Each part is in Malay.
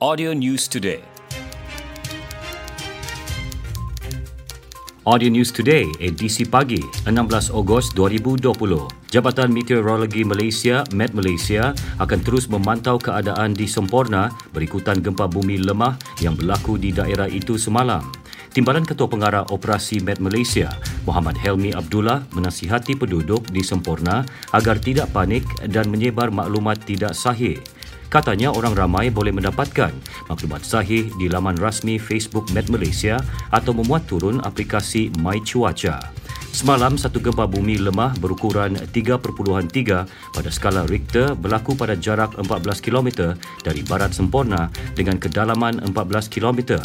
Audio News Today. Audio News Today, edisi pagi, 16 Ogos 2020. Jabatan Meteorologi Malaysia, Met Malaysia, akan terus memantau keadaan di Semporna berikutan gempa bumi lemah yang berlaku di daerah itu semalam. Timbalan Ketua Pengarah Operasi Met Malaysia, Muhammad Helmi Abdullah menasihati penduduk di Semporna agar tidak panik dan menyebar maklumat tidak sahih. Katanya orang ramai boleh mendapatkan maklumat sahih di laman rasmi Facebook Met Malaysia atau memuat turun aplikasi My Cuaca. Semalam, satu gempa bumi lemah berukuran 3.3 pada skala Richter berlaku pada jarak 14 km dari barat Semporna dengan kedalaman 14 km.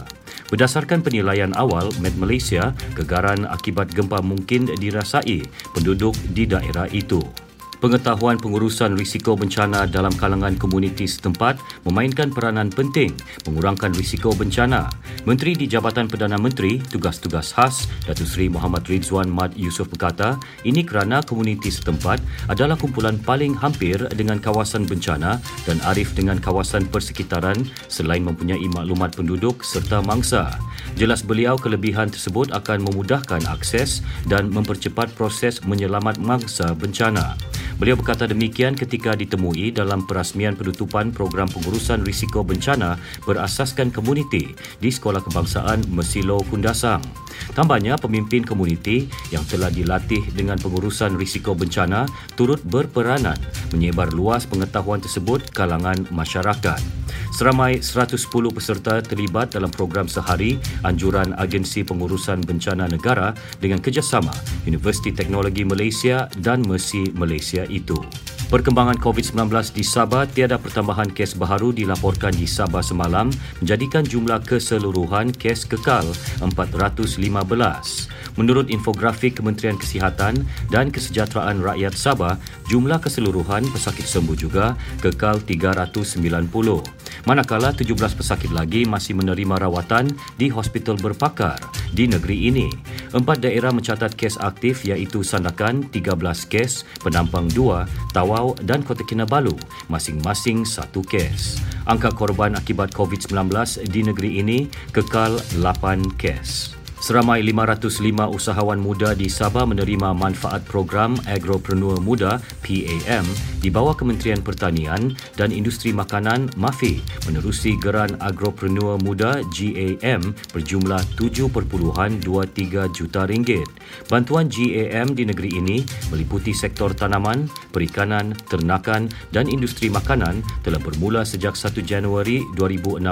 Berdasarkan penilaian awal, Met Malaysia, kegaran akibat gempa mungkin dirasai penduduk di daerah itu. Pengetahuan pengurusan risiko bencana dalam kalangan komuniti setempat memainkan peranan penting mengurangkan risiko bencana. Menteri di Jabatan Perdana Menteri, Tugas-Tugas Khas, Datuk Seri Muhammad Rizwan Mad Yusof berkata, ini kerana komuniti setempat adalah kumpulan paling hampir dengan kawasan bencana dan arif dengan kawasan persekitaran selain mempunyai maklumat penduduk serta mangsa. Jelas beliau kelebihan tersebut akan memudahkan akses dan mempercepat proses menyelamat mangsa bencana. Beliau berkata demikian ketika ditemui dalam perasmian penutupan program pengurusan risiko bencana berasaskan komuniti di Sekolah Kebangsaan Mesilo Kundasang. Tambahnya, pemimpin komuniti yang telah dilatih dengan pengurusan risiko bencana turut berperanan menyebar luas pengetahuan tersebut kalangan masyarakat. Seramai 110 peserta terlibat dalam program sehari anjuran Agensi Pengurusan Bencana Negara dengan kerjasama Universiti Teknologi Malaysia dan Mercy Malaysia itu. Perkembangan COVID-19 di Sabah tiada pertambahan kes baharu dilaporkan di Sabah semalam menjadikan jumlah keseluruhan kes kekal 415. Menurut infografik Kementerian Kesihatan dan Kesejahteraan Rakyat Sabah, jumlah keseluruhan pesakit sembuh juga kekal 390. Manakala 17 pesakit lagi masih menerima rawatan di hospital berpakar di negeri ini. Empat daerah mencatat kes aktif iaitu Sandakan 13 kes, Penampang 2, Tawau dan Kota Kinabalu masing-masing satu kes. Angka korban akibat COVID-19 di negeri ini kekal 8 kes. Seramai 505 usahawan muda di Sabah menerima manfaat program Agropreneur Muda PAM di bawah Kementerian Pertanian dan Industri Makanan MAFI menerusi Geran Agropreneur Muda GAM berjumlah 7.23 juta ringgit. Bantuan GAM di negeri ini meliputi sektor tanaman, perikanan, ternakan dan industri makanan telah bermula sejak 1 Januari 2016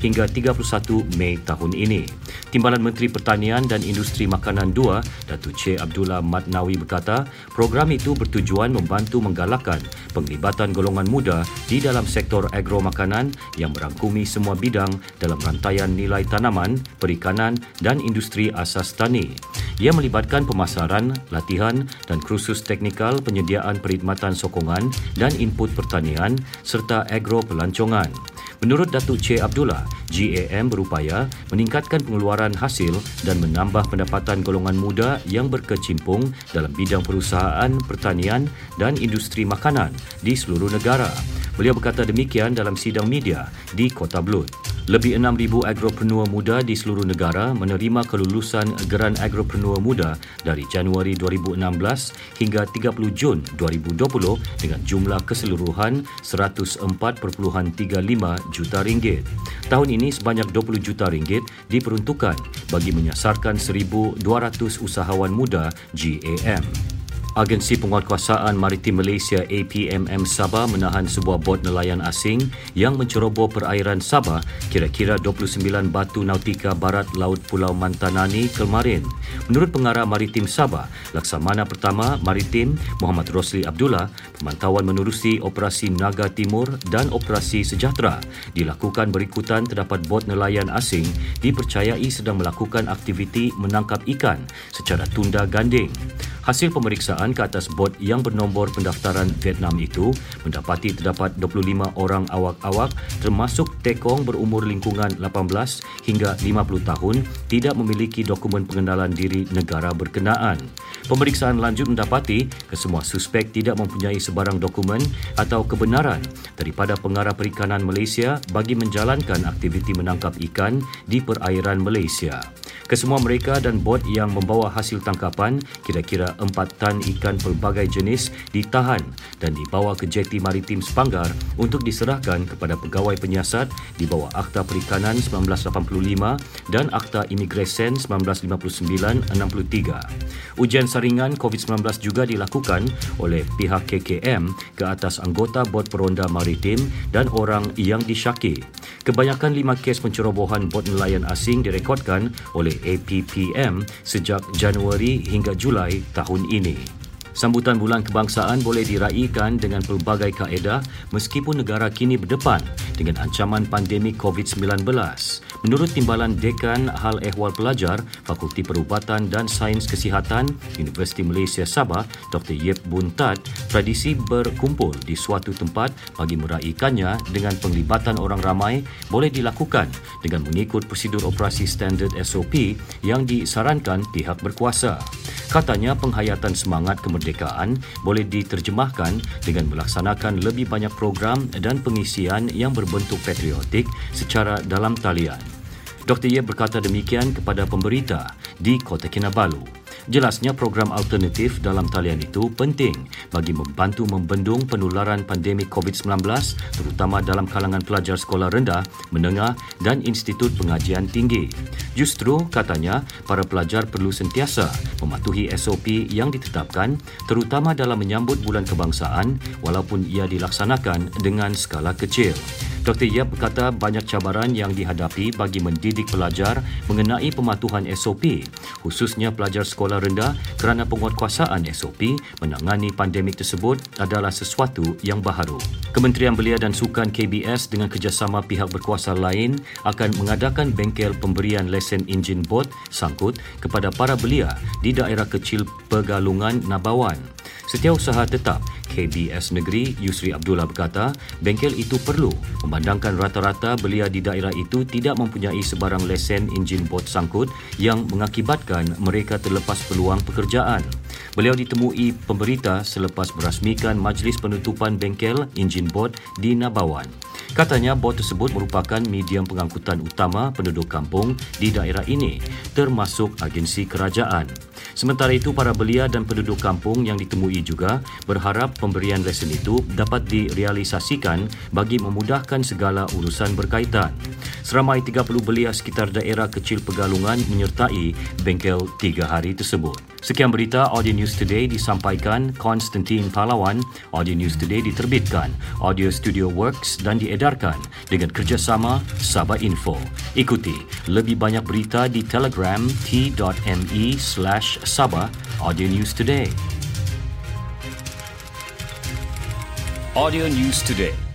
hingga 31 Mei tahun ini. Timbalan Menteri Pertanian dan Industri Makanan 2, Datuk Che Abdullah Matnawi berkata, program itu bertujuan membantu menggalakkan penglibatan golongan muda di dalam sektor agro makanan yang merangkumi semua bidang dalam rantaian nilai tanaman, perikanan dan industri asas tani. Ia melibatkan pemasaran, latihan dan kursus teknikal penyediaan perkhidmatan sokongan dan input pertanian serta agro pelancongan. Menurut Datuk Che Abdullah, GAM berupaya meningkatkan pengeluaran hasil dan menambah pendapatan golongan muda yang berkecimpung dalam bidang perusahaan, pertanian dan industri makanan di seluruh negara. Beliau berkata demikian dalam sidang media di Kota Blut. Lebih 6,000 agropreneur muda di seluruh negara menerima kelulusan Geran Agropreneur Muda dari Januari 2016 hingga 30 Jun 2020 dengan jumlah keseluruhan 104.35 juta ringgit. Tahun ini sebanyak 20 juta ringgit diperuntukkan bagi menyasarkan 1,200 usahawan muda GAM. Agensi Penguatkuasaan Maritim Malaysia APMM Sabah menahan sebuah bot nelayan asing yang menceroboh perairan Sabah kira-kira 29 batu nautika barat Laut Pulau Mantanani kemarin. Menurut Pengarah Maritim Sabah, Laksamana Pertama Maritim Muhammad Rosli Abdullah, pemantauan menerusi Operasi Naga Timur dan Operasi Sejahtera dilakukan berikutan terdapat bot nelayan asing dipercayai sedang melakukan aktiviti menangkap ikan secara tunda ganding. Hasil pemeriksaan pemeriksaan ke atas bot yang bernombor pendaftaran Vietnam itu mendapati terdapat 25 orang awak-awak termasuk tekong berumur lingkungan 18 hingga 50 tahun tidak memiliki dokumen pengenalan diri negara berkenaan. Pemeriksaan lanjut mendapati kesemua suspek tidak mempunyai sebarang dokumen atau kebenaran daripada pengarah perikanan Malaysia bagi menjalankan aktiviti menangkap ikan di perairan Malaysia. Kesemua mereka dan bot yang membawa hasil tangkapan kira-kira 4 tan ikan pelbagai jenis ditahan dan dibawa ke jeti maritim Sepanggar untuk diserahkan kepada pegawai penyiasat di bawah Akta Perikanan 1985 dan Akta Imigresen 1959-63. Ujian saringan COVID-19 juga dilakukan oleh pihak KKM ke atas anggota bot peronda maritim dan orang yang disyaki. Kebanyakan lima kes pencerobohan bot nelayan asing direkodkan oleh APPM sejak Januari hingga Julai tahun ini. Sambutan Bulan Kebangsaan boleh diraikan dengan pelbagai kaedah meskipun negara kini berdepan dengan ancaman pandemik COVID-19. Menurut Timbalan Dekan Hal Ehwal Pelajar Fakulti Perubatan dan Sains Kesihatan Universiti Malaysia Sabah Dr. Yip Bun Tat, tradisi berkumpul di suatu tempat bagi meraikannya dengan penglibatan orang ramai boleh dilakukan dengan mengikut prosedur operasi standard SOP yang disarankan pihak berkuasa. Katanya penghayatan semangat kemerdekaan boleh diterjemahkan dengan melaksanakan lebih banyak program dan pengisian yang berbentuk patriotik secara dalam talian. Dr. Ye berkata demikian kepada pemberita di Kota Kinabalu. Jelasnya program alternatif dalam talian itu penting bagi membantu membendung penularan pandemik COVID-19 terutama dalam kalangan pelajar sekolah rendah, menengah dan institut pengajian tinggi. Justru, katanya, para pelajar perlu sentiasa mematuhi SOP yang ditetapkan terutama dalam menyambut bulan kebangsaan walaupun ia dilaksanakan dengan skala kecil. Dr. Yap berkata banyak cabaran yang dihadapi bagi mendidik pelajar mengenai pematuhan SOP, khususnya pelajar sekolah rendah kerana penguatkuasaan SOP menangani pandemik tersebut adalah sesuatu yang baharu. Kementerian Belia dan Sukan KBS dengan kerjasama pihak berkuasa lain akan mengadakan bengkel pemberian lesen enjin bot sangkut kepada para belia di daerah kecil Pegalungan Nabawan. Setiausaha tetap KBS Negeri Yusri Abdullah berkata, bengkel itu perlu memandangkan rata-rata belia di daerah itu tidak mempunyai sebarang lesen enjin bot sangkut yang mengakibatkan mereka terlepas peluang pekerjaan. Beliau ditemui pemberita selepas merasmikan majlis penutupan bengkel enjin bot di Nabawan. Katanya bot tersebut merupakan medium pengangkutan utama penduduk kampung di daerah ini, termasuk agensi kerajaan. Sementara itu, para belia dan penduduk kampung yang ditemui juga berharap pemberian lesen itu dapat direalisasikan bagi memudahkan segala urusan berkaitan. Seramai 30 belia sekitar daerah kecil Pegalungan menyertai bengkel tiga hari tersebut. Sekian berita Audio News Today disampaikan Konstantin Palawan. Audio News Today diterbitkan Audio Studio Works dan diedarkan dengan kerjasama Sabah Info. Ikuti lebih banyak berita di Telegram t.me slash Sabah Audio News Today. Audio News Today